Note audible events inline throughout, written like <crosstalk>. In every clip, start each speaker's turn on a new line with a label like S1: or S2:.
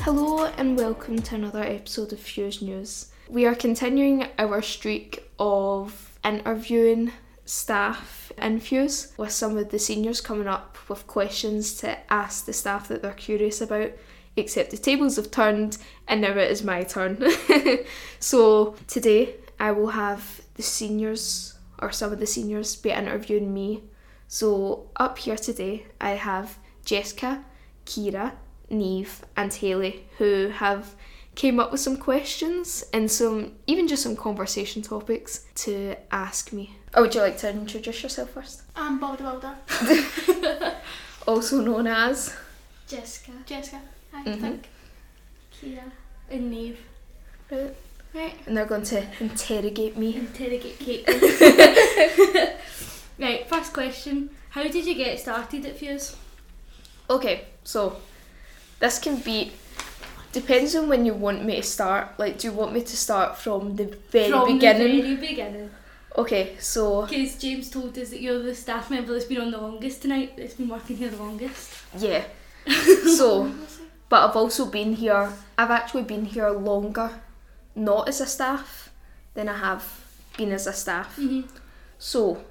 S1: Hello and welcome to another episode of Fuse News. We are continuing our streak of interviewing staff in Fuse with some of the seniors coming up with questions to ask the staff that they're curious about. Except the tables have turned and now it is my turn. <laughs> so today I will have the seniors or some of the seniors be interviewing me. So up here today I have Jessica, Keira, Niamh and Hayleigh who have came up with some questions and some even just some conversation topics to ask me. Oh, would you like to introduce yourself first?
S2: I'm Balder Balder. <laughs>
S1: Also known as
S3: Jessica.
S2: Jessica, I
S1: Mhm.
S2: think.
S3: Keira.
S2: And Niamh.
S1: right,
S2: Right.
S1: and they're going to interrogate me.
S2: Interrogate Kate. <laughs> <laughs> right, first question. How did you get started at Fuse?
S1: Okay, so this can be depends on when you want me to start. Like, do you want me to start from the very
S2: From
S1: beginning?
S2: the very beginning.
S1: Okay, so
S2: Because James told us that you're the staff member that's been on the longest tonight, that's been working here the longest.
S1: yeah, <laughs> so but I've also been here. I've actually been here longer, not as a staff, than I have been as a staff.
S2: hmm
S1: So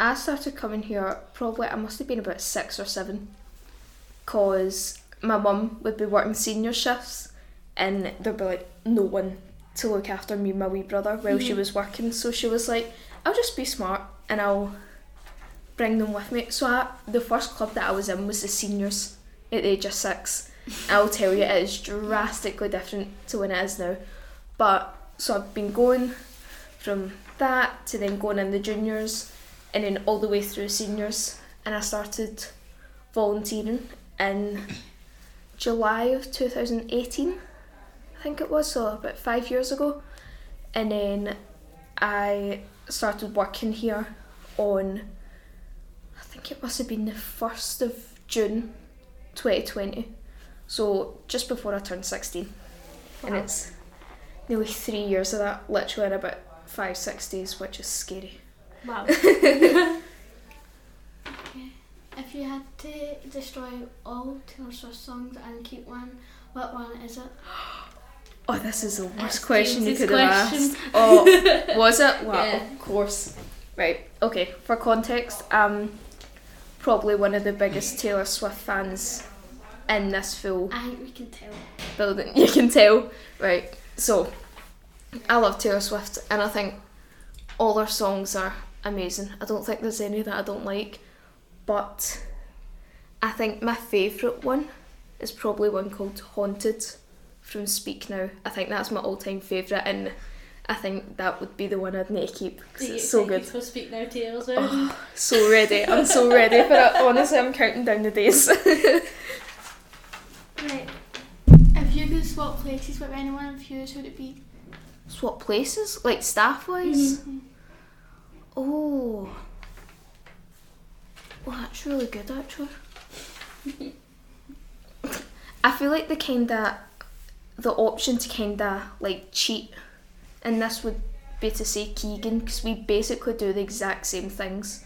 S1: I started coming here probably I must have been about six or seven, cause my mum would be working senior shifts, and there'd be like no one to look after me and my wee brother while she
S2: Mhm.
S1: was working. So she was like, "I'll just be smart and I'll bring them with me." So I, the first club that I was in was the seniors at the age of six. I'll tell you, it is drastically different to when it is now. But so I've been going from that to then going in the juniors and then all the way through seniors and I started volunteering in July of 2018 I think it was so about five years ago. And then I started working here on I think it must have been the 1st of June 2020 so just before I turned 16 and it's nearly three years of that literally in about five six days which is scary
S2: Wow. <laughs>
S3: If you had to destroy all Taylor Swift songs and keep one, what one is it? <gasps>
S1: Oh, this is the worst
S2: It's
S1: question you
S2: James's
S1: could have
S2: question.
S1: asked. <laughs> Oh, was it? Wow,
S2: Yeah.
S1: of course. Right, okay, for context, I'm probably one of the biggest Taylor Swift fans in this full
S3: I think we can tell.
S1: building. <laughs> You can tell. Right, so I love Taylor Swift and I think all her songs are amazing. I don't think there's any that I don't like, but I think my favourite one is probably one called Haunted from Speak Now. I think that's my all time favourite and I think that would be the one I'd need to keep because it's so good.
S2: For Speak Now Taylor's
S1: Oh, so ready. I'm so ready for it. Honestly, I'm counting down the days. <laughs>
S3: Right. If you could swap places with anyone in Fuse, who would it be?
S1: Swap places? Like staff wise?
S2: Mm-hmm.
S1: Oh. Well, that's really good actually. <laughs> I feel like the kinda the option to kinda like cheat, and this would be to say Keegan because we basically do the exact same things,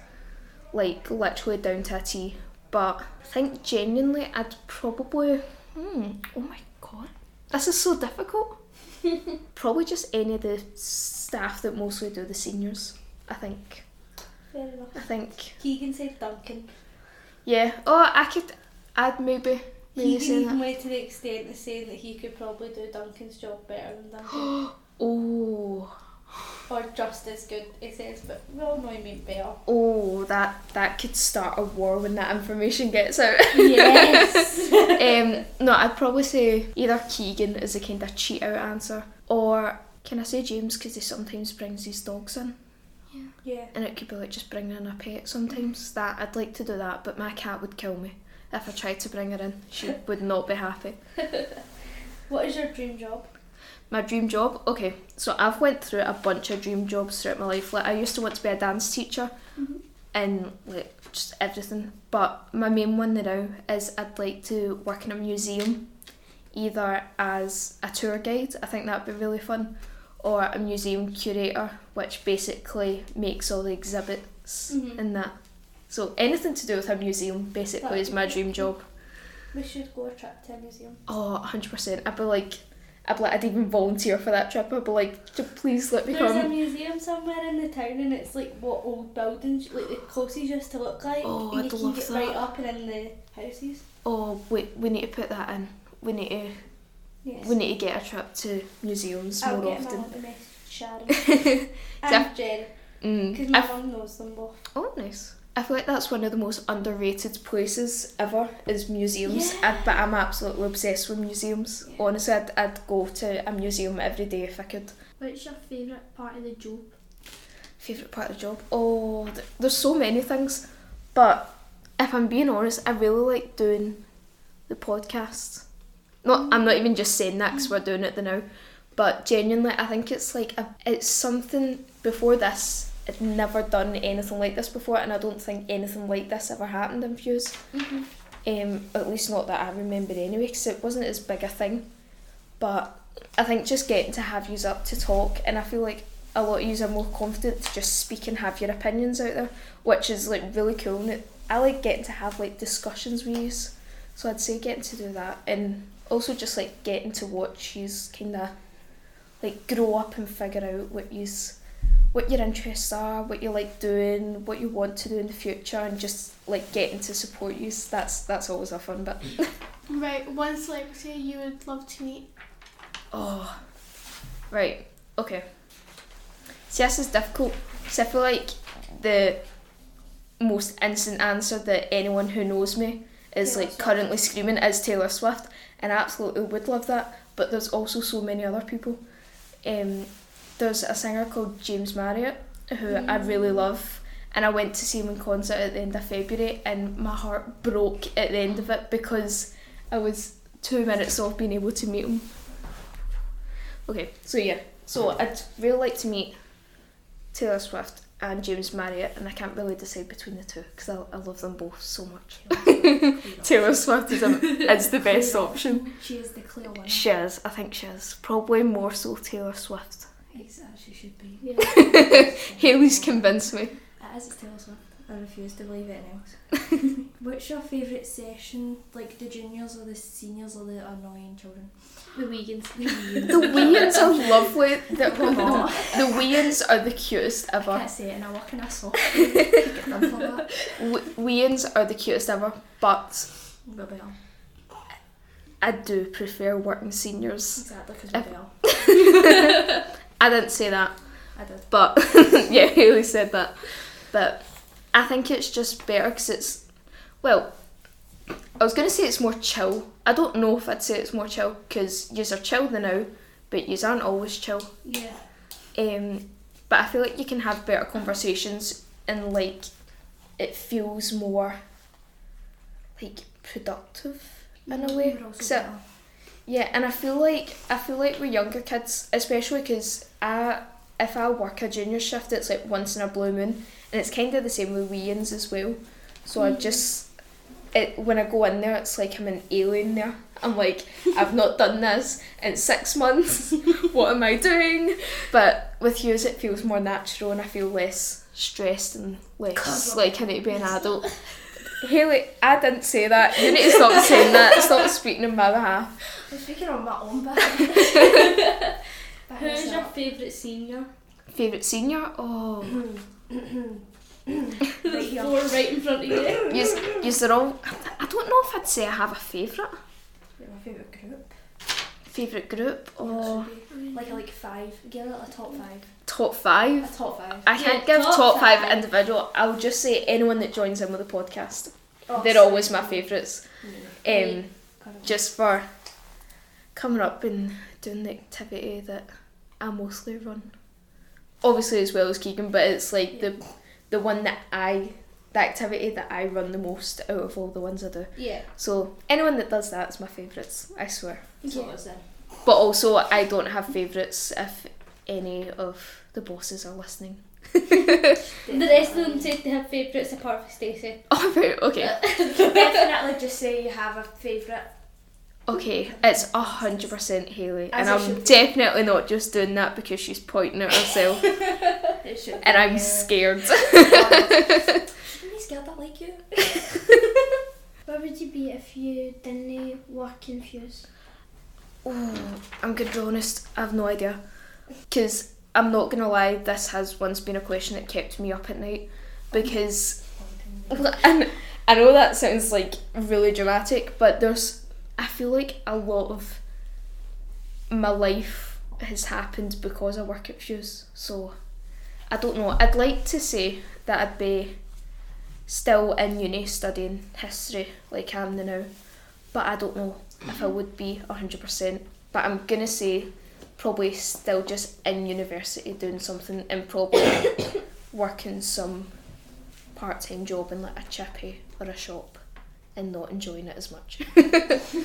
S1: like literally down to a T. But I think genuinely, I'd probably. Hmm. Oh my god, this is so difficult. <laughs> probably just any of the staff that mostly do the seniors. I think.
S2: Fair enough.
S1: I think.
S2: Keegan said Duncan.
S1: Yeah. Oh, I could. I'd maybe. Maybe
S2: Keegan even
S1: that.
S2: went to the extent of saying that he could probably do Duncan's job better than <gasps> Duncan.
S1: Oh.
S2: or just as good, he says, but we all know he meant better.
S1: Oh, that that could start a war when that information gets out.
S2: Yes! <laughs>
S1: um, no, I'd probably say either Keegan is a kind of cheat out answer, or can I say James because he sometimes brings his dogs in,
S2: yeah.
S1: and it could be like just bringing in a pet sometimes. That I'd like to do that, but my cat would kill me if I tried to bring her in. She <laughs> would not be happy. <laughs>
S2: What is your dream job?
S1: My dream job, okay. So I've went through a bunch of dream jobs throughout my life. Like I used to want to be a dance teacher,
S2: Mhm.
S1: and like just everything. But my main one now is I'd like to work in a museum, either as a tour guide. I think that'd be really fun, or a museum curator, which basically makes all the exhibits
S2: Mhm.
S1: and that. So anything to do with a museum basically
S2: That'd
S1: is my
S2: good.
S1: dream job.
S2: We should go a trip to a museum.
S1: Oh, 100%. I'd be like, I'd be like, I'd even volunteer for that trip. I'd be like, please let me go.
S2: There's a museum somewhere in the town and it's like what old buildings, like the closest used to look like.
S1: Oh,
S2: and
S1: I'd
S2: you can
S1: love
S2: get
S1: that.
S2: right up and in the houses.
S1: Oh, wait, we need to put that in. We need to,
S2: Yes.
S1: we need to get a trip to museums
S2: I'll
S1: more
S2: get
S1: often.
S2: to message Sharon and Jen
S1: mm.
S2: because
S1: I
S2: my mum knows them both.
S1: oh, nice. I feel like that's one of the most underrated places ever is museums. I, but I'm absolutely obsessed with museums.
S2: Yeah.
S1: Honestly, I'd, I'd go to a museum every day if I could.
S3: What's your favourite part of the job?
S1: Favourite part of the job? Oh, th- there's so many things. But if I'm being honest, I really like doing the podcast. Not, I'm not even just saying that because we're doing it the now. But genuinely, I think it's like a, it's something before this. I'd never done anything like this before, and I don't think anything like this ever happened in Fuse. Um, at least not that I remember anyway, because it wasn't as big a thing. But I think just getting to have yous up to talk, and I feel like a lot of yous are more confident to just speak and have your opinions out there, which is like really cool. And it, I like getting to have like discussions with yous, so I'd say getting to do that, and also just like getting to watch yous kind of like grow up and figure out what yous what your interests are, what you like doing, what you want to do in the future, and just like getting to support you. That's that's always a fun bit. <laughs>
S3: Right, one celebrity you would love to meet.
S1: Oh, right. Okay. See, this is difficult. So I feel like the most instant answer that anyone who knows me is
S2: Taylor
S1: like
S2: Swift.
S1: currently screaming is Taylor Swift, and I absolutely would love that. But there's also so many other people. Um, there's a singer called James Marriott who I really love, and I went to see him in concert at the end of February, and my heart broke at the end of it because I was two minutes off being able to meet him. Okay, so yeah, so I'd really like to meet Taylor Swift and James Marriott, and I can't really decide between the two because I, I love them both so much. Taylor Swift is, a, is the best option.
S2: She is the clear one.
S1: She is, I think she is. Probably more so Taylor Swift.
S2: As she should be. <laughs>
S3: Yeah.
S1: Hayleigh's convinced me.
S2: It is Taylor Swift. I refuse to believe anything else. <laughs> What's your favourite session? Like the juniors or the seniors or the annoying children?
S3: The Wiegans.
S1: The Weans are lovely. The, the, the, the Weans are the cutest
S2: I
S1: ever.
S2: can't say it and I work in a soft. <laughs> Get done for that.
S1: W- Weans are the cutest ever, but
S2: Rebel.
S1: I do prefer working seniors.
S2: Exactly, because
S1: If-
S2: rebel.
S1: I didn't say that.
S2: I did.
S1: but <laughs> yeah, Hayleigh said that. But I think it's just better because it's well. I was gonna say it's more chill. I don't know if I'd say it's more chill because yous are chill the now, but yous aren't always chill.
S2: Yeah.
S1: Um, but I feel like you can have better conversations and like it feels more like productive in a way.
S2: We're also
S1: 'Cause I-
S2: better.
S1: yeah, and I feel like I feel like with younger kids, especially because I if I work a junior shift, it's like once in a blue moon, and it's kind of the same with weans as well. So I mm. just it when I go in there, it's like I'm an alien there. I'm like I've not done this in six months. <laughs> what am I doing? But with yous, it feels more natural, and I feel less stressed and less like I need to be an adult. Hayleigh, I didn't say that. You need to stop <laughs> saying that. Stop speaking on my behalf.
S2: I'm speaking on my own behalf. <laughs> By
S3: Who's your favourite senior?
S1: Favourite senior? Oh, <laughs>
S2: right here.
S3: Four right in front of you.
S1: yous, yous are all. I don't know if I'd say I have a favourite.
S2: You're my favourite group.
S1: Favourite group? Oh,
S2: Like a like five. Give it a top five.
S1: top five.
S2: A top five.
S1: I can't
S3: Yeah,
S1: give
S3: top
S1: top five
S3: five.
S1: individual. I'll just say anyone that joins in with the podcast.
S2: Oh,
S1: They're
S2: sorry.
S1: always my favourites.
S2: Mm.
S1: Um, just for coming up and doing the activity that I mostly run. Obviously as well as Keegan, but it's like the the one that I the activity that I run the most out of all the ones I do.
S2: Yeah.
S1: So anyone that does that is my favourites, I swear.
S3: Yeah.
S2: it was then.
S1: But also I don't have favourites if any of the bosses are listening. <laughs>
S3: The rest of them said they have favourites apart from Stacey. <laughs>
S1: Oh right, okay. <laughs>
S2: Definitely just say you have a favourite.
S1: Okay, it's a hundred percent Hayleigh.
S2: As
S1: And I'm
S2: be.
S1: definitely not just doing that because she's pointing at herself <laughs> and
S2: be,
S1: I'm scared. <laughs>
S2: Shouldn't we scared I like you. <laughs>
S3: Where would you be if you didn't work in Fuse?
S1: Oh, I'm gonna be honest, I have no idea. Because I'm not gonna lie, this has once been a question that kept me up at night. Because, and I know that sounds like really dramatic, but there's, I feel like a lot of my life has happened because I work at Fuse. So, I don't know. I'd like to say that I'd be still in uni studying history like I am now, but I don't know if I would be 100%. But I'm gonna say probably still just in university doing something and probably <coughs> working some part time job in like a chippy or a shop and not enjoying it as much. <laughs>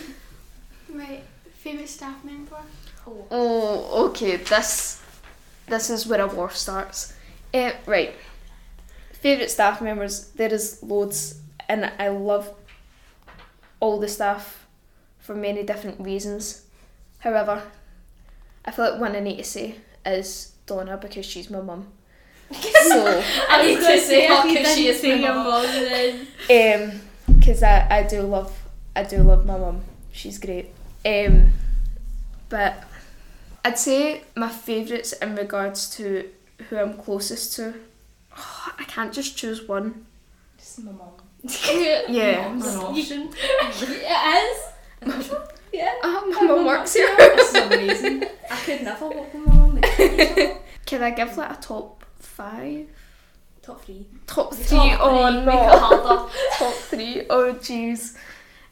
S3: Right. Favourite staff member?
S2: Oh.
S1: oh, okay, this this is where a war starts. Eh, right. Favourite staff members, there is loads and I love all the staff for many different reasons. However, I feel like one I need to say is Donna because she's my mum. <laughs> So,
S2: I need to say
S3: if
S2: it
S3: you
S2: because she is my
S3: your
S2: mum.
S3: mum, then <laughs>
S1: um, because I, I do love I do love my mum. She's great. Um, but I'd say my favourites in regards to who I'm closest to. I can't just choose one.
S2: Just my mum. <laughs>
S1: Yeah,
S2: Mum's
S1: I
S2: an
S1: know.
S2: option. <laughs>
S3: it is.
S2: yeah.
S1: Oh, my mum works here.
S2: This is amazing. I could never walk with <laughs> my mum.
S1: Can I give like a top five?
S2: Top three.
S1: Top three?
S2: Top
S1: oh
S2: three,
S1: no.
S2: Make it harder. <laughs>
S1: top three. Oh jeez.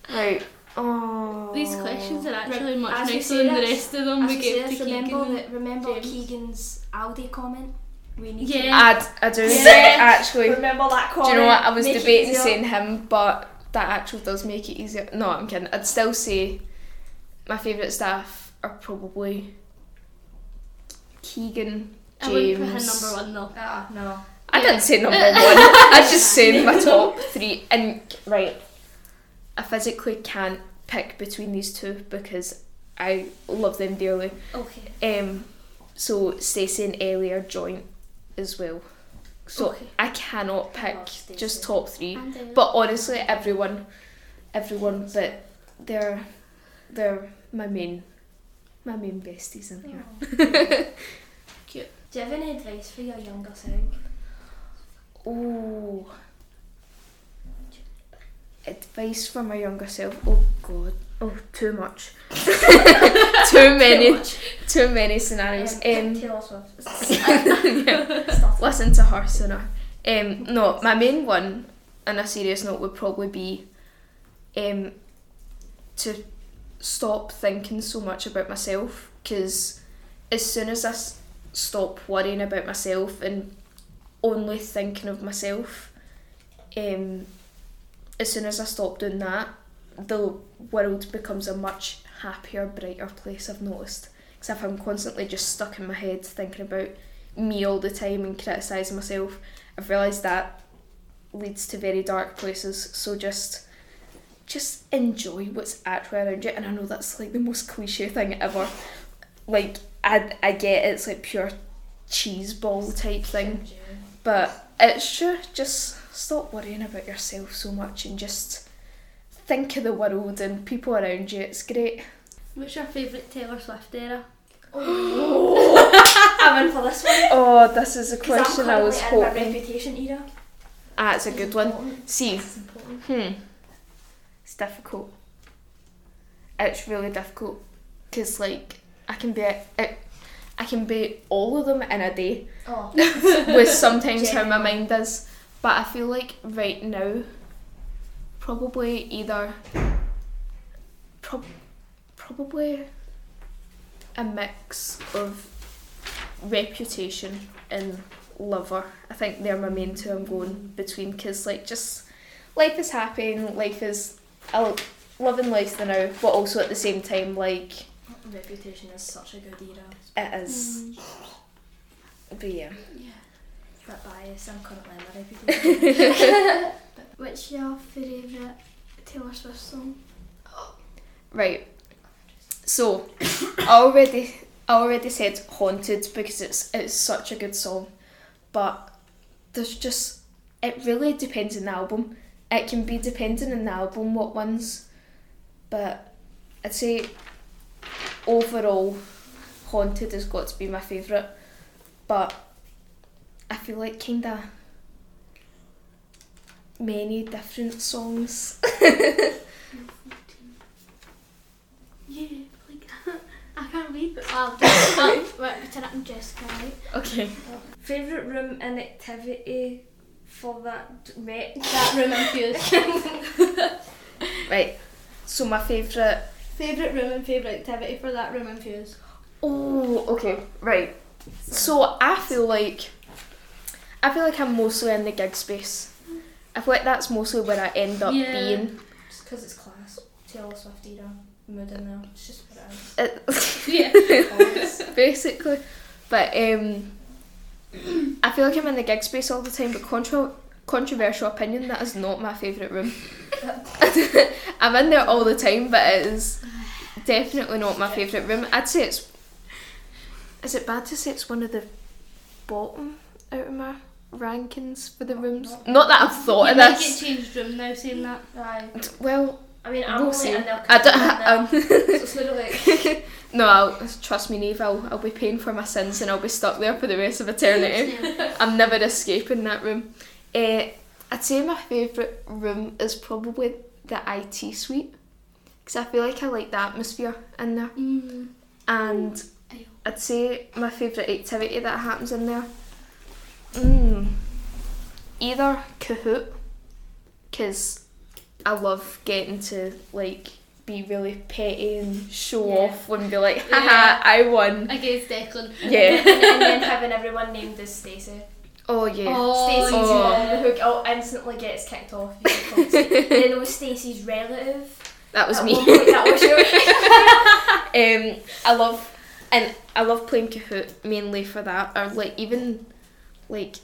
S1: Right. Oh.
S3: These questions are actually
S2: Re-
S3: much
S2: as we
S3: nicer
S2: say
S3: than the rest of them.
S2: As
S3: we
S2: we
S3: gave to
S2: this, remember,
S3: Keegan.
S2: that, remember
S3: James.
S2: Keegan's Aldi comment? We need
S3: Yeah.
S1: I, I do
S2: Yeah.
S1: actually.
S2: to remember that comment.
S1: Do
S2: comment.
S1: you know what? I was
S2: Make
S1: debating
S2: easier.
S1: saying him, but that actually does make it easier. No, I'm kidding. I'd still say my favourite staff are probably Keegan,
S3: I wouldn't put him number one though.
S2: Ah, no.
S1: I didn't say number <laughs> one. I just said my top three. And right, I physically can't pick between these two because I love them dearly.
S2: Okay.
S1: Um, so Stacey and Ellie are joint as well. So
S2: Okay.
S1: I cannot pick
S2: Stacey.
S1: just top three. But honestly, everyone, everyone, but they're they're my main, my main besties in here. <laughs>
S3: Cute.
S2: Do you have any advice for your younger self?
S1: Oh, advice from my younger self. Oh God. Oh, too much. <laughs> too many. Too many scenarios. Um, yeah. <laughs> <laughs> Listen to her sooner. Um, no, my main one, on a serious note, would probably be um, to stop thinking so much about myself. Because as soon as I s- stop worrying about myself and only thinking of myself, um, as soon as I stop doing that, the world becomes a much happier, brighter place. I've noticed. Because if I'm constantly just stuck in my head thinking about me all the time and criticising myself, I've realised that leads to very dark places. So just just enjoy what's actually around you. And I know that's like the most cliche thing ever. Like I I get it's like pure cheese ball type thing. But it's true, just stop worrying about yourself so much and just think of the world and people around you. It's great.
S3: What's your favourite Taylor Swift era? <laughs>
S2: I'm in for this one.
S1: Oh, this is a question I was hoping.
S2: reputation era.
S1: Ah, it's a good one. See. Hmm. It's difficult. It's really difficult because like I can be a, I, I can be all of them in a day
S2: Oh. <laughs>
S1: with sometimes how my mind is. But I feel like right now, probably either, prob- probably a mix of reputation and lover. I think they're my main two. I'm going between because like just life is happy and life is I loving life the now, but also at the same time like
S2: Reputation is such a good era.
S1: it is. Mm. But yeah.
S2: Bit biased. I'm currently in my <laughs> reputation.
S3: What's your favourite Taylor Swift song?
S1: Right. So, <coughs> I already I already said haunted because it's it's such a good song, but there's just it really depends on the album. It can be depending on the album what ones, but I'd say overall, Haunted has got to be my favourite. But I feel like kinda many different songs. <laughs>
S3: Yeah, like <laughs> I can't read. But I'll, I'll right, put it <laughs> up in Jessica, right?
S1: okay. Oh.
S2: Favourite room and activity for that met
S3: That room and fuse.
S1: Right. So my favourite
S3: favourite room and favourite activity for that room and fuse.
S1: Oh, okay, right. So I feel like I feel like I'm mostly in the gig space. I feel like that's mostly where I end up
S3: Yeah.
S1: being.
S2: Just because it's class. Taylor Swift era. Mood in there. It's just what it is. <laughs>
S1: It,
S2: Always. <laughs>
S1: basically. But um I feel like I'm in the gig space all the time, but contro- controversial opinion, that is not my favourite room. <laughs> I'm in there all the time, but it is definitely not my favourite room. I'd say it's is it bad to say it's one of the bottom out of my rankings for the rooms? Not that I've thought
S3: you
S1: of
S3: might get
S1: this.
S3: changed room now saying that.
S2: Aye.
S1: Well,
S2: I mean, I'm
S1: we'll
S2: only
S1: see.
S2: in there.
S1: I
S2: 'cause
S1: don't.
S2: I'm there.
S1: Um,
S2: So like <laughs>
S1: no, I'll, trust me, Niamh. I'll, I'll be paying for my sins and I'll be stuck there for the rest of eternity. I'm never escaping that room. Uh, I'd say my favourite room is probably the IT suite because I feel like I like the atmosphere in there.
S3: Mm.
S1: And I'd say my favourite activity that happens in there, mm, either Kahoot, because I love getting to like be really petty and show
S2: Yeah.
S1: off and be like, haha,
S3: Yeah.
S1: I won.
S3: Against Declan.
S1: Yeah.
S2: and, <laughs> and then having everyone named as Stacey.
S1: Oh yeah.
S3: Oh,
S2: Stacey's
S1: Oh.
S2: on the hook. Oh, instantly gets kicked off. You get called Stacey. and then there was Stacey's relative.
S1: That was
S2: At
S1: me.
S2: point, that was you. <laughs> <laughs>
S1: um, I love and I love playing Kahoot mainly for that, or like even like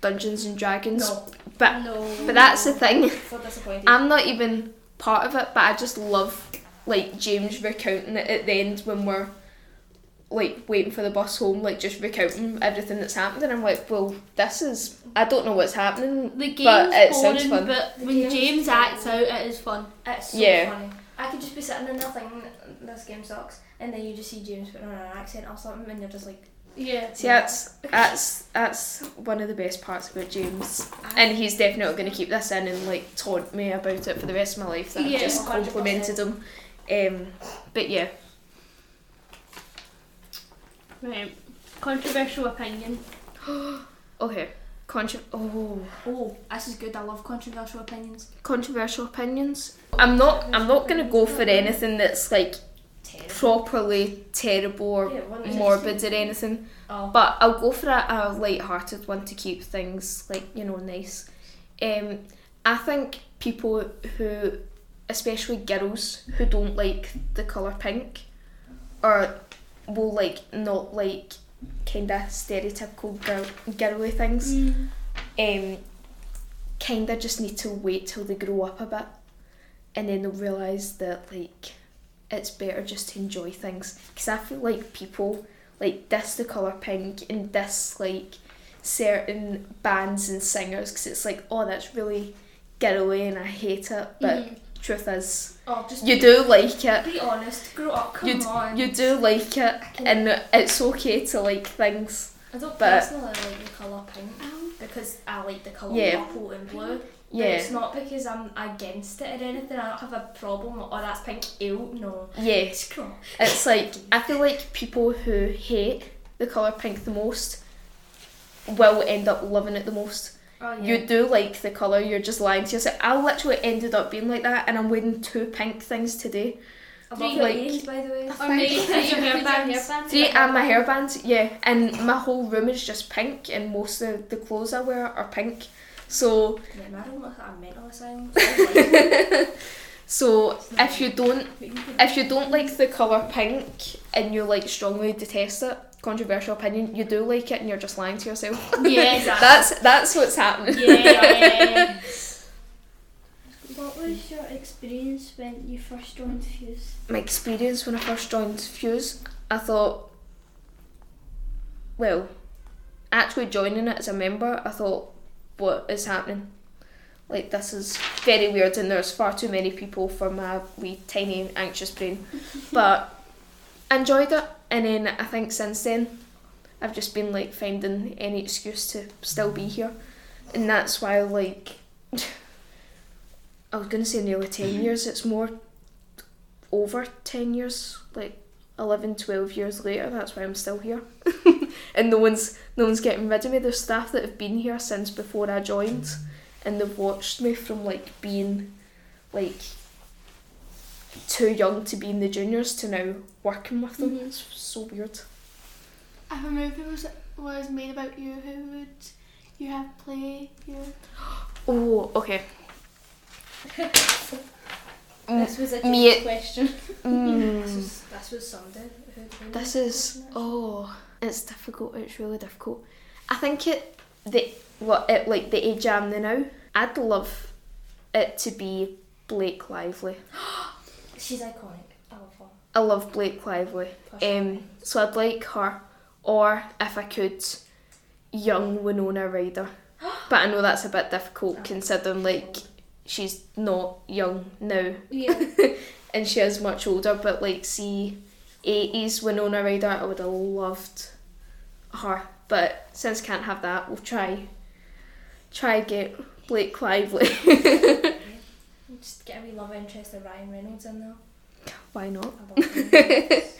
S1: Dungeons and Dragons.
S2: no,
S1: But
S3: no.
S1: but that's the thing. <laughs>
S2: so.
S1: I'm not even part of it, but I just love like James recounting it at the end when we're like waiting for the bus home, like just recounting everything that's happened, and I'm like, well, this is I don't know what's happening.
S3: The game's
S1: But it
S3: boring,
S1: sounds fun.
S3: but
S2: The
S3: when James
S2: fun.
S3: acts out, it is fun.
S2: It's so
S1: Yeah.
S2: funny. I could just be sitting in there thinking this game sucks, and then you just see James putting on an accent or something, and you're just like,
S3: Yeah.
S1: See, that's that's that's one of the best parts about James, and he's definitely going to keep this in and like taunt me about it for the rest of my life. That
S3: Yeah.
S1: I've just
S2: 100%.
S1: complimented him. Um, but yeah,
S3: Right. Controversial opinion. <gasps>
S1: okay. Contro- oh,
S2: oh, this is good. I love controversial opinions.
S1: controversial opinions. I'm not. I'm not going to go for anything that's like
S2: Terrible.
S1: properly terrible or
S2: Yeah,
S1: morbid or anything.
S2: Oh,
S1: But I'll go for a, a light-hearted one to keep things like you know nice. Um, I think people who, especially girls who don't like the color pink, or will like not like kind of stereotypical girl girly things.
S3: Mm.
S1: Um, kind of just need to wait till they grow up a bit, and then they'll realise that like it's better just to enjoy things. Because I feel like people like diss the colour pink and diss like certain bands and singers because it's like oh that's really girly and I hate it. But
S3: Mhm.
S1: Truth is,
S2: oh, just
S1: you do like it.
S2: be honest. Grow up. Come
S1: You d-
S2: on.
S1: You do like it, and it's okay to like things.
S2: I don't
S1: but-
S2: personally like the colour pink because I like the colour
S1: Yeah.
S2: purple and blue. But
S1: Yeah,
S2: it's not because I'm against it or anything. I don't have a problem. Oh, that's pink. Ew, no.
S1: yeah.
S2: Screw off.
S1: It's like I feel like people who hate the colour pink the most will end up loving it the most.
S2: Oh, yeah.
S1: You do like the colour, you're just lying to yourself. I literally ended up being like that and I'm wearing two pink things today.
S2: I
S3: Three,
S1: like-
S2: earrings, by the way.
S3: Or maybe
S1: Thank
S3: put your
S2: you.
S3: hairbands.
S1: See, and my hairband, yeah, and my whole room is just pink and most of the clothes I wear are pink. So
S2: Yeah, my room looks like a mental asylum. so <laughs>
S1: so if you don't if you don't like the colour pink and you like strongly detest it, controversial opinion, you do like it and you're just lying to yourself. <laughs>
S3: Yeah, <laughs>
S2: exactly.
S1: That's that's what's happening.
S3: Yeah. <laughs>
S4: What was your experience when you first joined Fuse?
S1: my experience when I first joined Fuse, I thought, well, actually joining it as a member, I thought what is happening. Like this is very weird, and there's far too many people for my wee tiny anxious brain. But I enjoyed it, and then I think since then, I've just been like finding any excuse to still be here, and that's why like <laughs> I was gonna say nearly ten mm-hmm. years. It's more over 10 years like 11 12 years later that's why i'm still here. <laughs> And no one's no one's getting rid of me. There's staff that have been here since before i joined and they've watched me from like being like too young to be in the juniors to now working with them
S3: Mhm.
S1: it's so weird
S3: If a movie was was made about you, who would you have play you?
S1: oh okay <laughs>
S2: This was a
S1: me-
S2: deep question.
S1: mm, <laughs>
S2: This was this was Sunday. Who- who
S1: This is oh, it's difficult. It's really difficult. I think it the what it like the age I'm in now. I'd love it to be Blake Lively. <gasps> <gasps>
S2: She's iconic. I love her.
S1: I love Blake Lively. Um, so I'd like her, or if I could, young Winona Ryder. <gasps> But I know that's a bit difficult considering like she's not young now.
S2: Yeah. <laughs>
S1: and she is much older, but like see, eighties Winona Ryder, I would have loved her, but since can't have that, we'll try, try get Blake Lively. <laughs>
S2: Just get a wee love interest of Ryan Reynolds in there.
S1: Why not?
S2: I love Ryan Reynolds.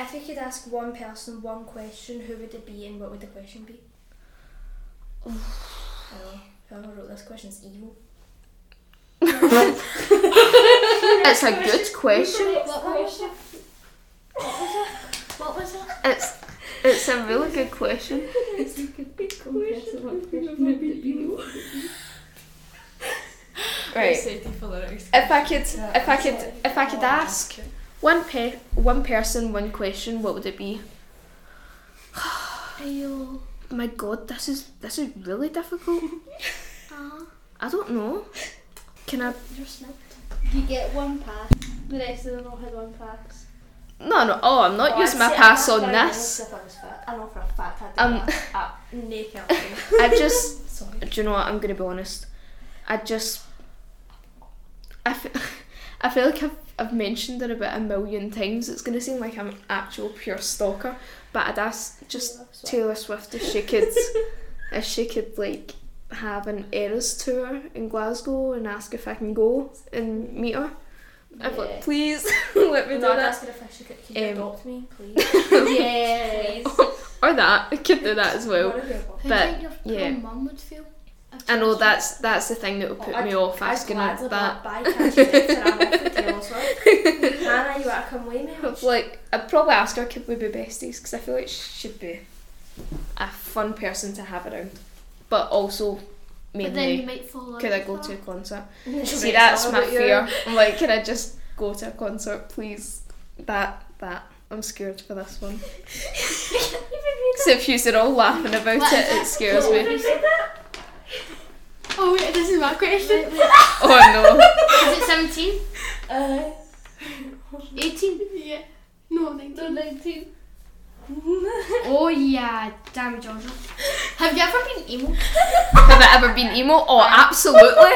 S2: If you could ask one person one question, who would it be and what would the question be? I know. Whoever wrote this question's evil. <laughs>
S1: It's a good question.
S3: What question? What was it?
S1: It's it's a really good question. Right. If I could, if I could, if I could ask one pe- one person, one question, what would it be? <sighs> My God, this is this is really difficult.
S3: Uh, <laughs>
S1: I don't know. Can I?
S3: you're snipped.
S4: You get one pass. The rest of them all had one pass.
S1: No, no. Oh, I'm not using my pass on this.
S2: I know for a fact I did
S1: Um,
S2: that. <laughs> Naked.
S1: I just. <laughs>
S2: Sorry.
S1: Do you know what? I'm gonna be honest. I just. I feel, <laughs> I feel like I've, I've mentioned it about a million times. It's gonna seem like I'm an actual pure stalker, but I'd ask just Taylor Swift if she could, <laughs> if she could like have an Eras tour in Glasgow and ask if I can go and meet her. I'd be like, please <laughs> let me do
S2: No,
S1: that.
S2: that's good if I should can you
S1: Um,
S2: adopt me, please?
S4: Yeah.
S2: please.
S1: Or that, I could do that as well.
S2: What are your
S3: How do you think your
S1: yeah.
S3: poor mum would feel? If
S1: I know that's that's the thing that will put oh,
S2: I'd-
S1: me off
S2: I'd
S1: asking
S2: gladly
S1: her that.
S2: Buy catch and I'm off with Hannah, you want to come with me?
S1: But, <laughs> like I'd probably ask her could we be besties because I feel like she should be a fun person to have around, but also
S3: But then you
S1: mainly
S3: might fall
S1: could I go
S3: her.
S1: to a concert? <laughs> See that's my
S2: about you.
S1: fear. I'm like, can I just go to a concert, please? That that I'm scared for this one. <laughs> So if you're all laughing about
S3: What
S1: it it? scares
S2: What
S1: me.
S2: did you say that?
S3: Oh wait, this is my question. <laughs>
S1: Oh no.
S3: Is it 17?
S2: Uh,
S3: 18? Yeah. No, 19.
S4: No, 19. <laughs>
S3: Oh yeah, damn it, Georgia. Have you ever been emo?
S1: Have I ever been emo? Oh, absolutely.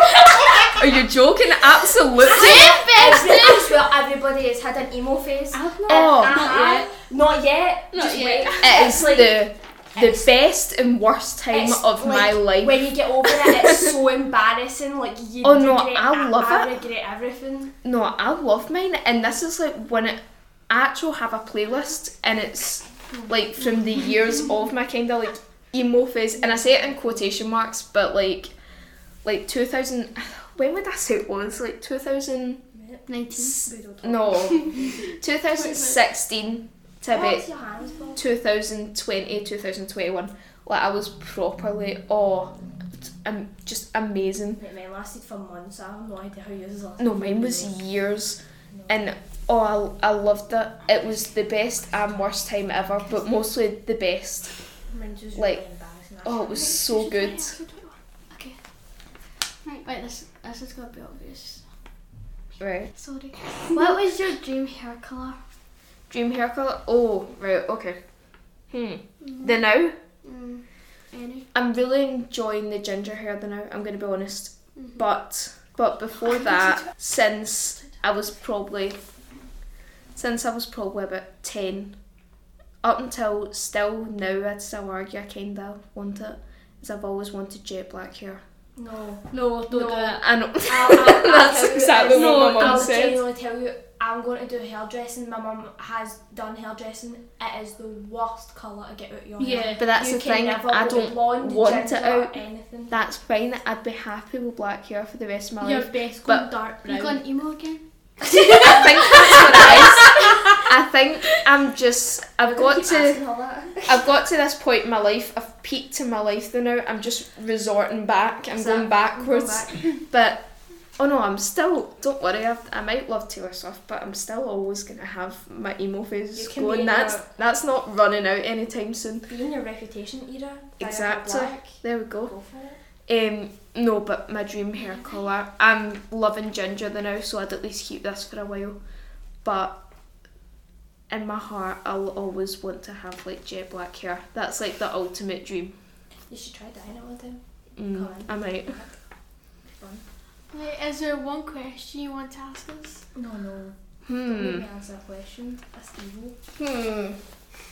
S1: Are you joking? Absolutely.
S2: I swear everybody has had an emo phase.
S4: I've not.
S1: Oh,
S2: Uh-huh. Not yet.
S4: Not
S2: Just
S4: yet.
S2: wait.
S1: It is
S2: It's like-
S1: the the best and worst time
S2: It's
S1: of my life.
S2: When you get over it, it's so <laughs> embarrassing. Like you
S1: Oh, no, I love
S2: I
S1: it.
S2: regret everything.
S1: No, I love mine, and this is like when it I actually have a playlist, and it's like from the years <laughs> of my kind of like emo phase, and I say it in quotation marks, but like like two thousand. <sighs> When would I say it was? Like two thousand.
S3: 19.
S1: No, <laughs> two thousand sixteen to about
S2: What's your hands, Bob?
S1: 2020, 2021. Like I was properly oh, um, just amazing.
S2: Mate, mine lasted for months. I have no idea how yours lasted.
S1: No, mine was
S2: years.
S1: years, and oh, I, I loved it. It was the best and worst time ever, but mostly the best.
S2: Just
S1: like. Oh, it was so good.
S3: Okay. Right, wait, this, this is gonna be obvious.
S1: Right.
S3: Sorry. What was your dream hair colour?
S1: Dream hair colour. Oh, right. Okay. Hmm. The now.
S3: Mm. any.
S1: I'm really enjoying the ginger hair the now. I'm gonna be honest,
S3: Mhm.
S1: but but before that, since I was probably since I was probably about ten, up until still now, I'd still argue I kinda want it, it. Is I've always wanted jet black hair.
S2: No.
S3: No, don't
S2: No.
S3: do it.
S1: I know.
S2: I'll, I'll, <laughs>
S1: That's
S2: I'll tell you
S1: exactly
S2: this.
S1: what my
S2: No,
S1: mum
S2: I'll
S1: said.
S2: genuinely tell you, I'm going to do hairdressing. My mum has done hairdressing. It is the worst colour to get out your hair.
S3: Yeah.
S1: But that's
S2: you
S1: the thing. I don't
S2: blonde,
S1: want it
S2: ginger,
S1: out.
S2: Anything.
S1: That's fine. I'd be happy with black hair for the rest of my
S3: Your
S1: life.
S3: best
S1: but-
S3: going dark. Brown. You
S2: brown.
S3: going emo again? <laughs>
S1: I think that's what it is. I think I'm just. I've got to.
S2: asking all that. <laughs>
S1: I've got to this point in my life. I've peaked in my life though now. I'm just resorting back. I'm
S2: So,
S1: going backwards.
S2: Go back.
S1: But oh no, I'm still. Don't worry. I've, I might love Taylor Swift, but I'm still always gonna have my emo phase going. That's
S2: your-
S1: that's not running out anytime soon.
S2: Be in your reputation era. dye your hair
S1: Exactly.
S2: Black,
S1: There we go.
S2: go for it.
S1: Um, no, but my dream hair colour. I'm loving ginger the now, so I'd at least keep this for a while. But in my heart, I'll always want to have like jet black hair. That's like the ultimate dream.
S2: You should try dyeing it one time.
S1: Mm,
S2: Come on.
S1: I might.
S2: Fun.
S3: Wait, is there one question you want to ask us?
S2: No, no. Don't
S1: Hmm.
S2: make me answer a question. That's evil.
S1: Hmm.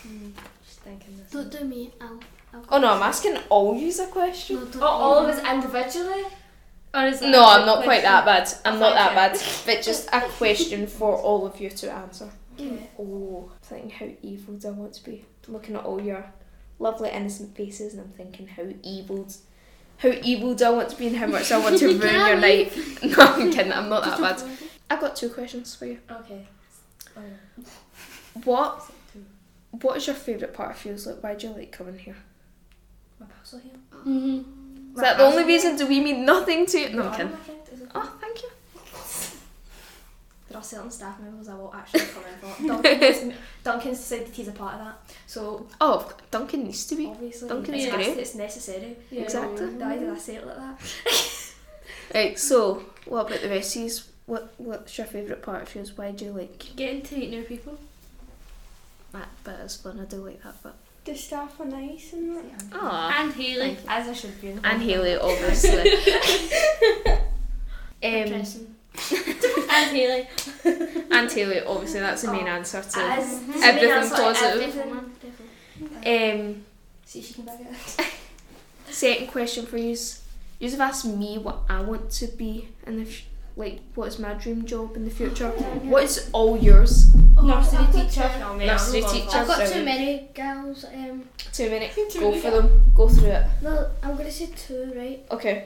S2: Hmm. Just thinking this.
S3: Don't do me. I'll. I'll
S1: Oh no, I'm asking all you a question.
S3: No, don't
S2: Oh, all of us individually? Or is
S1: No, I'm not quite that bad. I'm not that
S2: thank
S1: bad. But just a question for all of you to answer.
S2: Okay.
S1: Oh, I'm thinking how evil do I want to be? Looking at all your lovely innocent faces, and I'm thinking how evil, how evil do I want to be, and how much I want to <laughs> ruin
S3: Can I
S1: your night. <laughs> No, I'm kidding. I'm not that bad. I've got two questions for you.
S2: Okay. Oh, yeah.
S1: What
S2: Is?
S1: What is your favourite part of Feels Like? Why do you like coming here?
S2: My parcel here.
S3: Mm-hmm.
S1: Is that the only reason? Do we mean nothing to you? No, I'm kidding.
S2: My friend, is it?
S1: Oh, thank you.
S2: There are certain staff members I will actually come in for. Duncan is, Duncan's decided he's a part of that. So
S1: Oh, Duncan needs to be.
S2: obviously
S1: Duncan
S2: it's,
S1: is great.
S2: it's necessary.
S1: Exactly.
S2: Why did I say it like that? <laughs>
S1: Right. So, what about the rest of yous? What What's your favourite part of Fuse? Why do you like
S3: Getting to meet new people.
S1: that bit? Is fun. I do like that bit.
S4: The staff are nice and like,
S1: Ah.
S3: And Hayleigh.
S2: As I should be. in the
S1: And
S2: background.
S1: Hayleigh, <laughs> obviously. <laughs> um,
S3: Depressing. And Hayleigh. <laughs>
S1: and Hayleigh, obviously, that's the main
S2: Oh.
S1: answer to.
S2: As the main
S1: Everything
S2: answer to
S1: positive.
S2: everything.
S1: Um,
S2: See if she can back it up. <laughs>
S1: second question for you is: You have asked me what I want to be in the f- like. What is my dream job in the future? What is all yours?
S2: Nursery teacher.
S3: two-
S2: No,
S1: Nursery
S2: I'm not going
S1: teacher.
S2: for
S4: I've got too many girls. Um,
S1: many. minutes. <laughs> Go for them. Go through it.
S4: well, I'm gonna say two, right?
S1: Okay.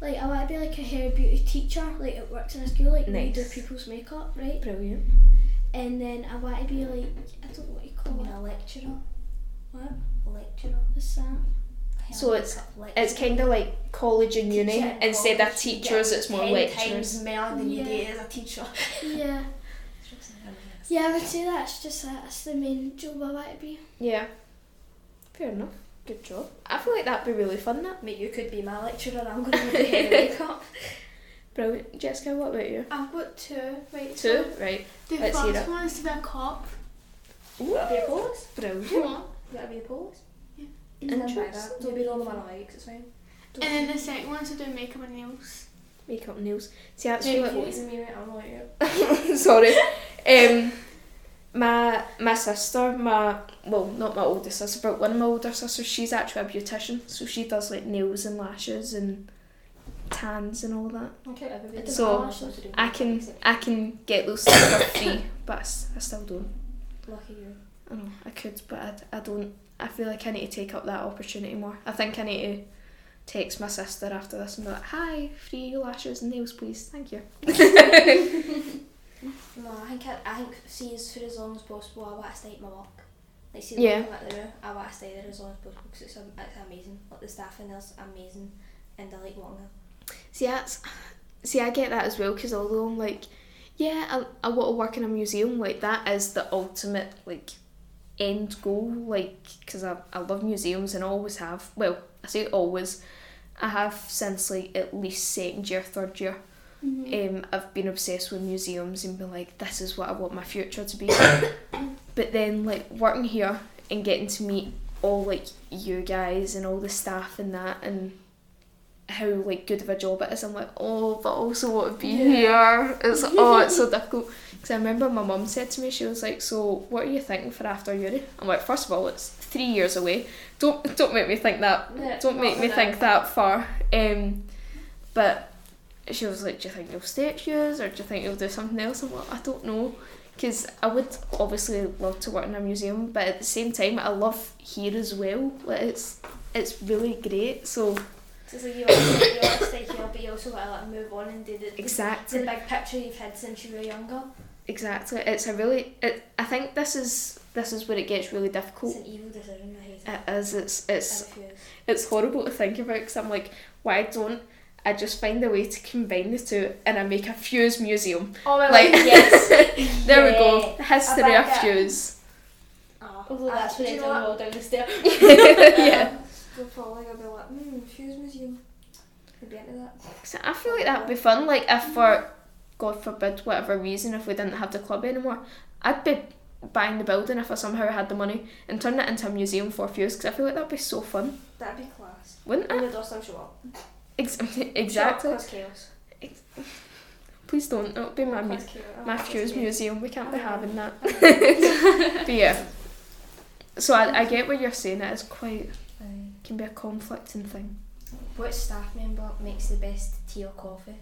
S4: Like I want to be like a hair beauty teacher. Like it works in a school. Like we do people's makeup, right?
S1: Brilliant.
S4: And then I want to be like I don't know what you call it.
S2: a lecturer.
S4: What?
S2: A lecturer.
S4: What's that?
S1: So it's- It's kind of like college and uni.
S2: In
S1: Instead of
S2: college, you
S1: teachers, it's more
S2: 10
S1: lecturers.
S2: times more than you
S4: Yeah.
S2: get as a teacher. <laughs>
S4: Yeah. Yeah, I would say that's just that. That's the main job I want to be.
S1: Yeah. Fair enough. Good job. I feel like that'd be really fun. That.
S2: Mate, you could be my lecturer. And I'm going to do hair and makeup.
S1: Brilliant. Jessica, what about you?
S3: I've got two. Right.
S1: Two.
S3: So
S1: Right.
S3: the
S1: Let's hear
S3: first
S1: it.
S3: one is to be a cop.
S2: Gotta be a police.
S1: Brilliant.
S3: What?
S2: Gotta be a police.
S3: Yeah.
S1: Interesting.
S2: Don't be the only one I like, it's fine.
S3: And then the second one is to do makeup and nails.
S1: Makeup and nails. See, that's
S3: Maybe
S1: what.
S2: Poison me, mate, I'm. <laughs>
S1: Sorry. <laughs> Um, my my sister, my well, not my older sister, but one of my older sisters, she's actually a beautician, so she does like nails and lashes and tans and all that.
S2: Okay, everybody.
S1: So,
S2: does what to.
S1: I can I can get those things for free, but I still don't.
S2: Lucky you.
S1: I know I could, but I, I don't. I feel like I need to take up that opportunity more. I think I need to text my sister after this and be like, "Hi, free lashes and nails, please. Thank you." <laughs> <laughs>
S2: No, I think I, I think see as for as long as possible. I want to stay at my work. Like see
S1: Yeah.
S2: the work I'm at I want to stay there as long as possible because it's, it's amazing. Like the staff in there's amazing, and I like working there.
S1: See, that's see, I get that as well because although I'm like, yeah, I, I want to work in a museum. Like that is the ultimate like end goal. Like because I I love museums and I always have. Well, I say always. I have since like at least second year, third year. Um, I've been obsessed with museums and been like, this is what I want my future to be. <coughs> but then like working here and getting to meet all like you guys and all the staff and that and how like good of a job it is. I'm like, oh, but also want to be here. It's <laughs> oh, it's so difficult. Because I remember my mum said to me, she was like, so what are you thinking for after uni? I'm like, first of all, it's three years away. Don't don't make me think that.
S2: Yeah,
S1: don't make me think that far. Um, but she was like, do you think you'll stay at Fuse or do you think you'll do something else? I'm like, I don't know. Because I would obviously love to work in a museum, but at the same time, I love here as well. Like it's it's really great. So
S2: So it's you want to stay, you want to stay here, but you also want to like move on and do the,
S1: exactly.
S2: the big picture you've had since you were younger.
S1: Exactly. It's a really. It, I think this is this is where it gets really
S2: It's
S1: difficult.
S2: an evil decision. I hate it.
S1: It is. It's it's it's horrible to think about because I'm like, why don't I just find a way to combine the two and I make a Fuse museum?
S2: Oh my
S1: Like-
S2: god, <laughs> yes. <laughs>
S1: There we go. History of
S2: back it.
S1: Fuse.
S2: Oh,
S3: Although that's
S2: actually,
S3: when
S2: do
S3: it's
S2: you know
S3: all down the stairs.
S1: yeah. <laughs>
S2: We're probably gonna be like, hmm, Fuse Museum. We'd be into that.
S1: So I feel like that'd be fun. Like if for God forbid whatever reason if we didn't have the club anymore, I'd be buying the building if I somehow had the money and turn it into a museum for Fuse because I feel like that'd be so fun,
S2: That'd be class.
S1: wouldn't
S2: And
S1: it?
S2: the doors don't show up.
S1: Ex- <laughs> exactly.
S2: cause chaos.
S1: Please don't. It'll be my mu-
S2: Cause chaos.
S1: Oh, my
S2: Cause
S1: Fuse
S2: chaos.
S1: museum. We can't be
S2: Oh.
S1: having that. <laughs> <laughs> but yeah. So I, I get what you're saying. It is quite
S2: Aye.
S1: can be a conflicting thing.
S2: Which staff member makes the best tea or coffee?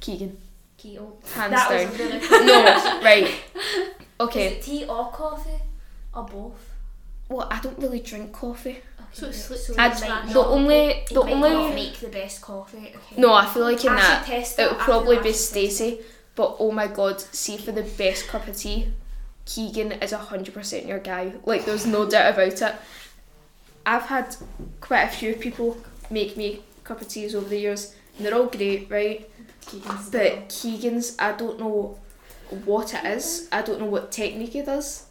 S1: Keegan,
S2: Keto.
S1: hands
S2: that
S1: down.
S2: was really quick
S1: no, right.
S2: Is
S1: Okay.
S2: it tea or coffee? Or both?
S1: Well, I don't really drink coffee.
S3: So it's
S2: right,
S3: like-
S2: so
S1: I'd,
S2: you
S1: the only the only
S2: make the best coffee. Okay.
S1: no, I feel like in
S2: I
S1: that
S2: should test it.
S1: it would probably be
S2: I should test it.
S1: Stacey. But oh my god, see for the best cup of tea, Keegan is hundred percent your guy. Like there's no doubt about it. I've had quite a few people make me cup of teas over the years, and they're all great, right?
S2: Keegan's
S1: But Keegan's, I don't know what it is. I don't know what technique he does.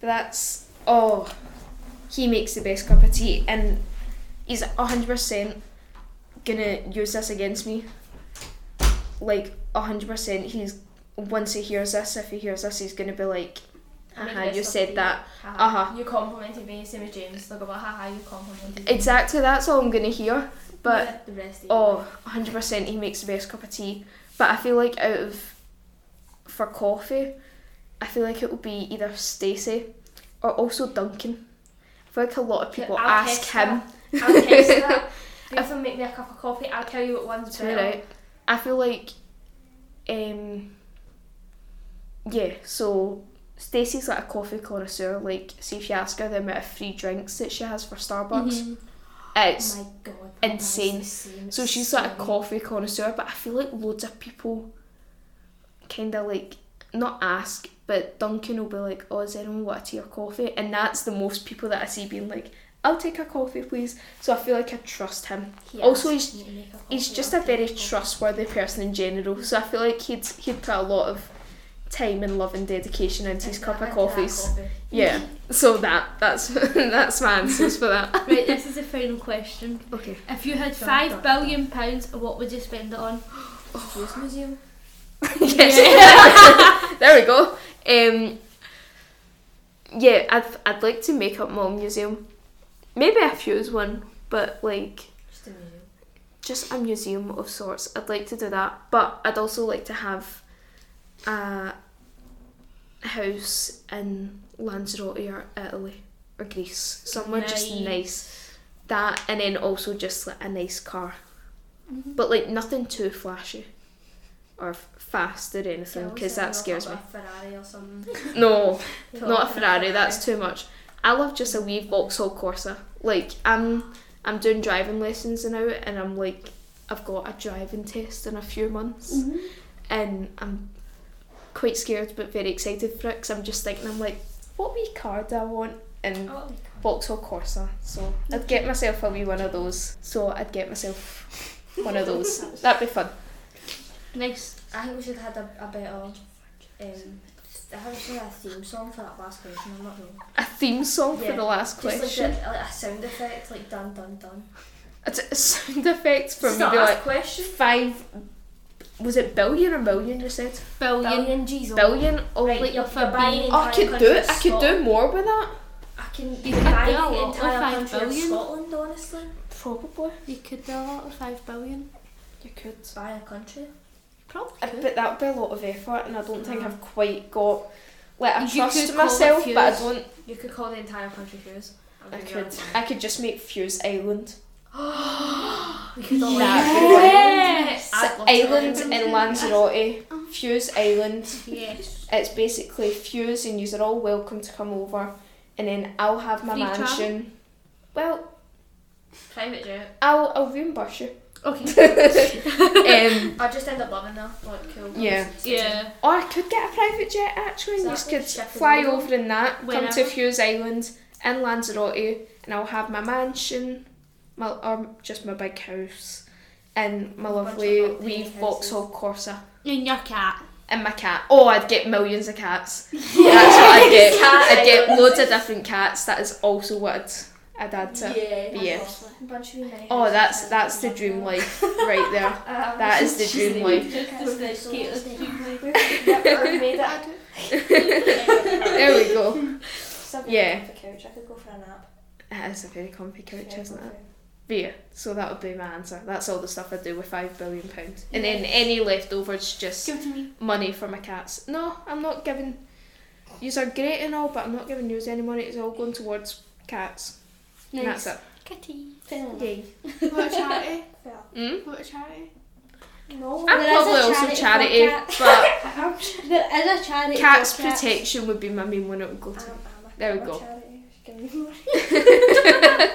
S1: But that's oh, he makes the best cup of tea, and he's hundred percent gonna use this against me. Like hundred percent, he's once he hears this, if he hears this, he's gonna be like, you said that." Uh-huh.
S2: You complimented me, same as James. They'll go, haha, you complimented me.
S1: Exactly, that's all I'm gonna hear. But
S2: Yeah, the rest of
S1: Oh, 100% he makes the best cup of tea. But I feel like out of for coffee, I feel like it will be either Stacey or also Duncan. Feel like a lot of people
S2: I'll
S1: ask
S2: test
S1: him.
S2: I'll taste that. If you make me a cup of coffee, I'll tell you what one's
S1: to
S2: better.
S1: right. I feel like um yeah, so Stacey's like a coffee connoisseur, like see if you ask her the amount of free drinks that she has for Starbucks. It's
S2: Oh my god.
S1: insane.
S2: That's.
S1: So she's like a coffee connoisseur, but I feel like loads of people kind of like not ask, but Duncan will be like, "Oh, does anyone want a tea or coffee?" And that's the most people that I see being like, "I'll take a coffee, please." So I feel like I trust him.
S2: He
S1: Also, he's-
S2: me to make a
S1: He's just
S2: I'll
S1: a very trustworthy person in general. So I feel like he'd he'd put a lot of time and love and dedication into his cup of coffees.
S2: coffee.
S1: Yeah. So that that's <laughs> that's my answers for that. <laughs>
S3: Right, this is the final question.
S1: Okay.
S3: If you had five billion pounds, what would you spend it on? <gasps>
S2: Fuse Museum. <laughs>
S1: yes. there we go. Um, yeah, I'd I'd like to make up my own museum. Maybe a fuse one, but like
S2: Just a museum.
S1: just a museum of sorts. I'd like to do that, but I'd also like to have a house in Lanzarote or Italy or Greece, somewhere just
S3: Nice.
S1: nice. That and then also just like a nice car, but like nothing too flashy or fast or anything because that scares me.
S2: A Ferrari or something. <laughs>
S1: No, <laughs> not a Ferrari. That's too much. I love just a wee Vauxhall Corsa. Like I'm, I'm doing driving lessons now, and I'm like, I've got a driving test in a few months, and I'm quite scared but very excited for it because I'm just thinking, I'm like, what wee car do I want? And
S2: Oh,
S1: Vauxhall Corsa. So I'd get myself a wee one of those. So I'd get myself one of those. <laughs> That'd be fun.
S3: Nice.
S2: I think we should have had a, a better. Um, I think we should have a theme song for that last question. I'm not wrong.
S1: A theme song
S2: Yeah,
S1: for the last
S2: Just like,
S1: question.
S2: a, like a sound effect, like dun dun dun.
S1: It's a sound effect for
S2: It's not
S1: maybe
S2: last
S1: like
S2: question.
S1: five. Was it billion or million? You said
S3: Billion.
S2: Billion G's.
S1: billion. Oh,
S2: Right,
S3: Like
S2: you're,
S3: for
S2: you're buying
S3: being-
S1: oh, I
S2: entire
S1: could do.
S2: countries
S1: I could
S2: stop.
S1: do more with that.
S2: I Can
S3: You
S2: you
S3: could
S2: buy
S3: do a
S2: the
S3: lot with
S2: entire
S3: five
S2: country of
S3: billion.
S2: Scotland, honestly?
S1: Probably.
S3: You could do a lot with five billion.
S1: You could.
S2: Buy a country?
S3: Probably. Could.
S1: But that would be a lot of effort, and I don't think I've quite got. Like I
S3: You
S1: trust
S3: could call
S1: myself, but I don't.
S2: You could call the entire country Fuse. I'll
S1: I
S2: give you
S1: could.
S2: that.
S1: I could just make Fuse Island. <gasps>
S2: We could all
S1: Yes.
S2: I'd
S1: S-
S2: love to
S1: Island in Lanzarote. Fuse Island.
S2: Yes.
S1: It's basically Fuse, and you're all welcome to come over. And then I'll have my
S3: Free travel?
S1: mansion. Well,
S2: Private jet.
S1: I'll I'll reimburse you.
S3: Okay. <laughs>
S1: Um, <laughs>
S2: I'd just end up loving that. Like, cool.
S1: Yeah.
S3: yeah.
S1: or I could get a private jet actually, and you
S2: Exactly,
S1: could fly
S2: over.
S1: over in that, come to
S3: Whenever.
S1: Fuse Island in Lanzarote, and I'll have my mansion, my or just my big house, and my lovely wee
S2: tiny
S1: Vauxhall Corsa.
S3: And your cat.
S1: And my cat. Oh, I'd get millions of cats. <laughs> That's what I'd get.
S2: Cat
S1: I'd get loads of different cats. That is also what I'd, I'd add to.
S2: Yeah.
S1: Yeah.
S2: A bunch of
S1: Oh, that's that's the dream life right there. <laughs>
S2: Um,
S1: That is the dream life.
S3: Just the cutest
S2: Yep, I've made it.
S1: There we go.
S2: It's
S1: Yeah.
S2: comfy couch. I could go for a nap.
S1: That is a very comfy couch,
S2: Yeah,
S1: isn't
S2: go
S1: it? But yeah, so that would be my answer. That's all the stuff I do with five billion pounds, and then any leftovers just
S3: Give to me.
S1: money for my cats. No, I'm not giving. Yous are great and all, but I'm not giving yous any money. It's all going towards cats. And that's it.
S3: Kitty.
S1: Yay. <laughs>
S3: What a charity?
S1: Mm?
S3: What a charity?
S2: No.
S1: I'm
S4: There is a
S1: probably also
S4: charity for
S1: charity,
S4: cats.
S1: but <laughs>
S4: There is a charity
S1: cats
S4: for cats.
S1: protection would be my main one it would go
S2: I'm,
S1: to.
S2: I'm a,
S1: There we go.
S2: Charity. Give me money. <laughs>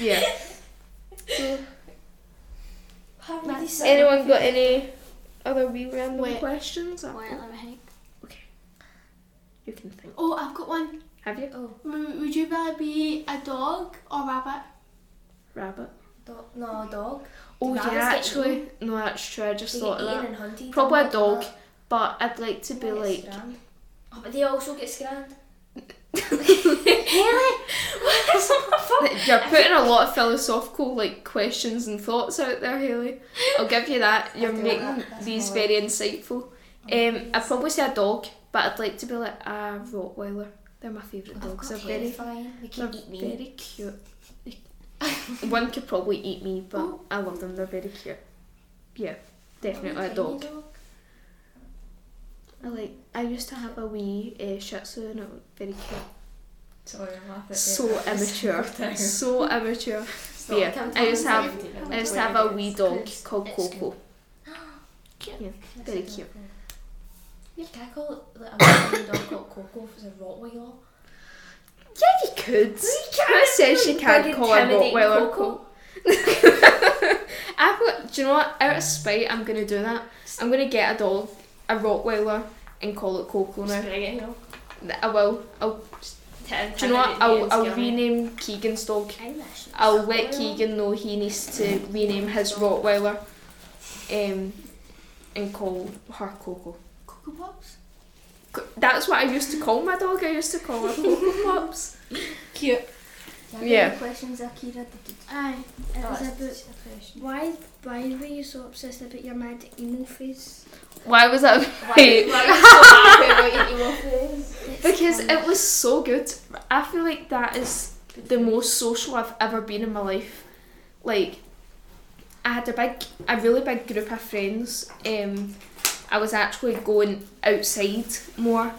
S1: Yeah.
S2: How
S3: That's-
S2: many cents?
S1: Anyone got any other wee random
S3: Wait.
S1: questions?
S3: Wait, let me think. Okay.
S1: You can think.
S3: Oh, I've got one.
S1: Have you?
S2: Oh,
S3: W- Would you rather be a dog or rabbit?
S1: Rabbit.
S2: dog. No, a dog.
S1: Oh
S2: rabbits
S1: yeah,
S2: get
S1: actually. No, that's true. I just
S2: They
S1: thought
S2: get
S1: of
S2: eaten
S1: that.
S2: and.
S1: Probably a dog,
S2: that.
S1: but I'd like to be
S2: They get
S1: like.
S2: scrammed. Oh, but they also get scrammed. <laughs> <laughs>
S1: You're putting a lot of philosophical like questions and thoughts out there, Hayleigh. I'll give you that. <laughs> You're making
S2: that.
S1: These
S2: more-
S1: very insightful. Um, I'd probably say a dog, but I'd like to be like a Rottweiler. They're my favourite dogs. They're very,
S2: Terrifying. They
S1: they're
S2: can eat me.
S1: very cute. <laughs> One could probably eat me, but
S2: Oh.
S1: I love them. They're very cute. Yeah, definitely a
S2: Tiny
S1: dog. I like. I used to have a wee uh, Shih Tzu, and it was very cute.
S2: Sorry, I'm laughing.
S1: So <laughs> immature. so <laughs> immature.
S2: not
S1: yeah,
S2: I'm
S1: used to have. I used to have a wee dog called
S2: it's
S1: Coco.
S3: Cute.
S1: Yeah, very cute.
S2: Can I call it like a <coughs> dog called Coco if it's a Rottweiler?
S1: Yeah, you could. Who says you can't call a Rottweiler
S2: Coco. <laughs>
S1: I've got. Do you know what? Out of spite, I'm gonna do that. I'm gonna get a dog, a Rottweiler, and call it Coco now.
S2: Spring it, you know.
S1: I will. I'll. Do you know what? I'll, I'll rename Keegan's dog. I'll let Keegan know he needs to rename his Rottweiler, um, and call her Coco.
S3: Coco Pops?
S1: That's what I used to call my dog. I used to call her Coco Pops. <laughs>
S4: Cute.
S1: Yeah.
S2: questions, Akira?
S4: Aye. It
S2: Oh,
S4: was about
S2: a question.
S4: why why were you so obsessed about your mad emo face?
S1: Why was that?
S2: Why,
S1: Wait.
S2: why so happy about your emo?
S1: Because it was so good. I feel like that is the most social I've ever been in my life. Like, I had a big, a really big group of friends. Um, I was actually going outside more,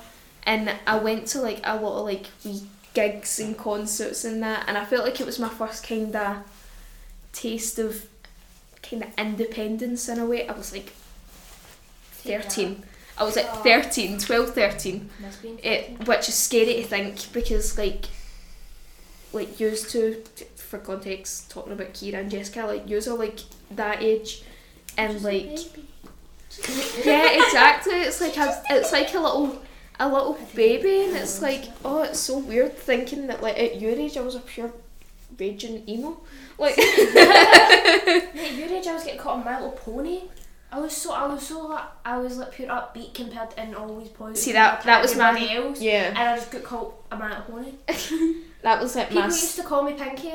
S1: and I went to like a lot of like wee gigs and concerts and that, and I felt like it was my first kind of taste of kind of independence in a way. I was like thirteen. I was like
S2: Oh.
S1: 13, 12, 13
S2: Must be
S1: it which is scary to think because like like used to for context talking about Keira and Jessica like yous are like that age and like yeah exactly it's like a, it's like a little a little baby and it's like oh it's so weird thinking that like at your age I was a pure raging emo like <laughs>
S2: At your age, I was getting caught on My Little Pony. I was so, I was so, like, I was like pure upbeat compared to and always positive.
S1: See, that- that was my-
S2: else.
S1: yeah
S2: And I just got called a My Little Pony. <laughs>
S1: that was like
S2: People
S1: my
S2: used to call me Pinky.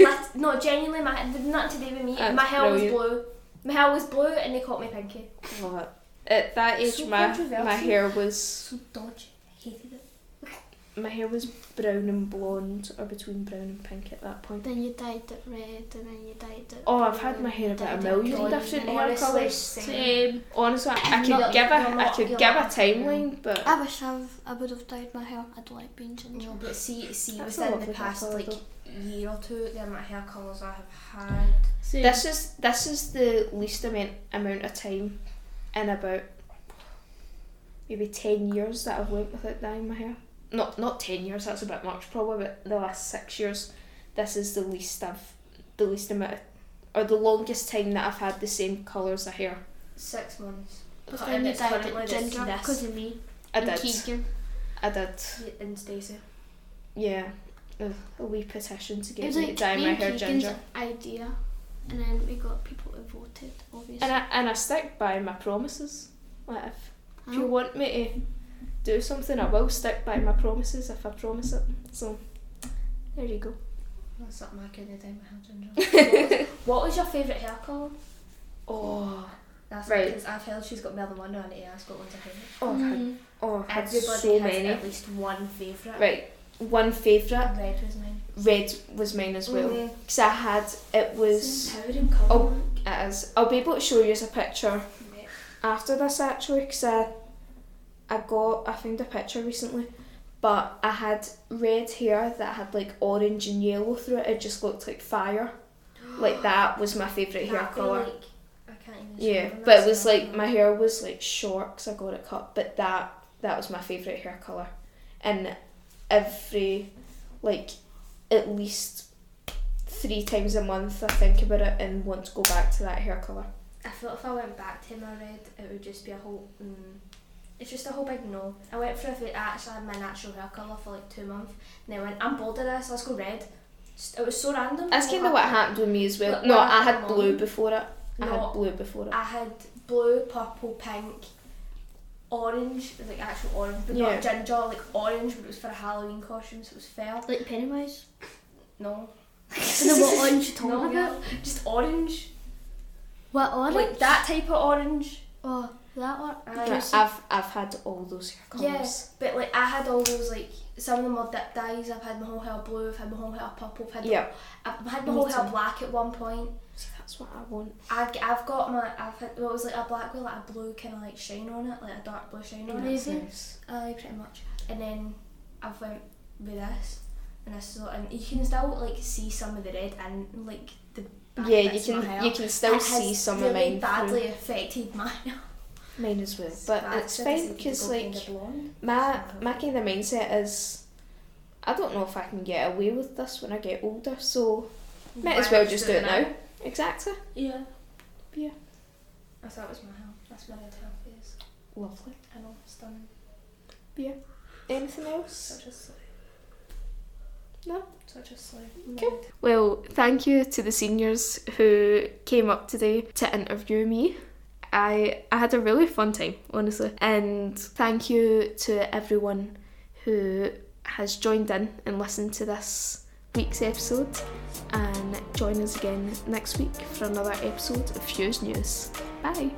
S2: my, no, genuinely, my nothing to do with me.
S1: That's
S2: my hair was blue. My hair was blue, and they called me Pinky.
S1: love it. at that age
S2: So
S1: my my
S2: controversial.
S1: hair was
S2: So dodgy. I hated it.
S1: my hair was brown and blonde, or between brown and pink at that point.
S3: Then you dyed it red, and then you dyed it.
S1: Oh, I've had my hair
S3: you
S1: about a
S3: dyed it
S1: million
S3: green.
S1: different hair
S2: Honestly,
S1: colours.
S2: same.
S1: Honestly, I, I could
S2: You're-
S1: give a,
S2: you're
S1: I
S2: not-
S1: could
S2: you're
S1: give a
S2: not-
S1: timeline, but
S3: I wish I've, I would have dyed my hair. I don't like being ginger.
S2: No, but see, see,
S1: That's a
S2: within
S1: lovely
S2: the past
S1: colour,
S2: like
S1: though.
S2: year or two, the amount of hair colours I have had.
S1: This is this is the least amount amount of time in about maybe ten years that I've went without dyeing my hair. Not not ten years. That's a bit much. Probably about the last six years. This is the least I've the least amount of, or the longest time that I've had the same colours of hair.
S2: Six months.
S3: But
S2: Cut
S3: then you dyed it ginger because of me
S1: I
S3: and
S1: did.
S3: Keegan.
S1: I did.
S2: And Stacey.
S1: Yeah. A, a wee petition to get
S3: was
S1: me
S3: like
S1: to dye my hair
S3: Keegan's
S1: ginger.
S3: idea, and then we got people who voted. Obviously.
S1: And I and I stick by my promises. Like if If you want me to do something, I will stick by my promises if I promise it. So, there you go.
S2: That's something I couldn't do my hair ginger. <laughs> what was your favourite hair colour?
S1: Oh,
S2: That's
S1: Right.
S2: because I've heard she's got more than one and I asked what one's her favourite.
S1: oh, I've
S3: Mm.
S1: oh, I've had
S2: Everybody
S1: so
S2: has
S1: many.
S2: at least one favourite.
S1: Right, one favourite,
S2: Red was mine.
S1: red was mine as well.
S2: Mm-hmm.
S1: Because I had, it was. Oh. it is, I'll be able to show you as a picture
S2: Right.
S1: after this actually because I, I got I found a picture recently but I had red hair that had like orange and yellow through it it just looked like fire <gasps> like that was my favourite hair colour
S2: Like, I can't even
S1: yeah but it was like my hair was like short because I got it cut but that that was my favourite hair colour and every like at least three times a month I think about it and want to go back to that hair colour
S2: I felt if I went back to my red, it would just be a whole. Mm, it's just a whole big no. I went through it. I actually had my natural hair colour for like two months, and then I went, I'm bored of this. Let's go red. Just- It was so random.
S1: That's kind of what happened with me as well. No, I had blue before it. I
S2: No.
S1: had blue before it.
S2: I had blue, purple, pink, orange, like actual orange, but
S1: Yeah.
S2: not ginger, like orange, but it was for a Halloween costume, so it was fair.
S3: Like Pennywise.
S2: No. <laughs>
S3: And then what orange you talking <laughs>
S2: No,
S3: about?
S2: just orange.
S3: What orange?
S2: Like that type of orange.
S3: Oh, that one.
S2: Uh, Aye.
S1: Right, I've I've had all those hair colours.
S2: Yes, but like I had all those like some of them were dip dyes. I've had my whole hair blue. I've had my whole hair purple. I've had
S1: Yeah.
S2: I've had my
S1: Me
S2: whole hair black at one point.
S1: That's what I want.
S2: I I've got my I've had well, it was like a black with like a blue kind of like shine on it, like a dark blue shine on it.
S1: Nice.
S2: Aye, pretty much. And then I've went with this, and this is and you can still like see some of the red and like the
S1: Yeah, you
S2: bits of my
S1: can you can still
S2: It
S1: see some
S2: really
S1: of mine.
S2: badly
S1: through-
S2: affected my. <laughs>
S1: Mine as well, but
S2: bad,
S1: it's fine because like my my kind of mindset is, I don't know if I can get away with this when I get older, so might as well just do it now. Exactly.
S2: Yeah.
S1: Yeah.
S2: Thought it was my hair. That's my red hair face.
S1: Lovely.
S2: I know, stunning. Yeah.
S1: Anything else?
S2: Such a.
S1: No?
S2: Such a slay.
S1: Cool. Well, thank you to the seniors who came up today to interview me. I I had a really fun time, honestly. And thank you to everyone who has joined in and listened to this week's episode. And join us again next week for another episode of Fuse News. Bye.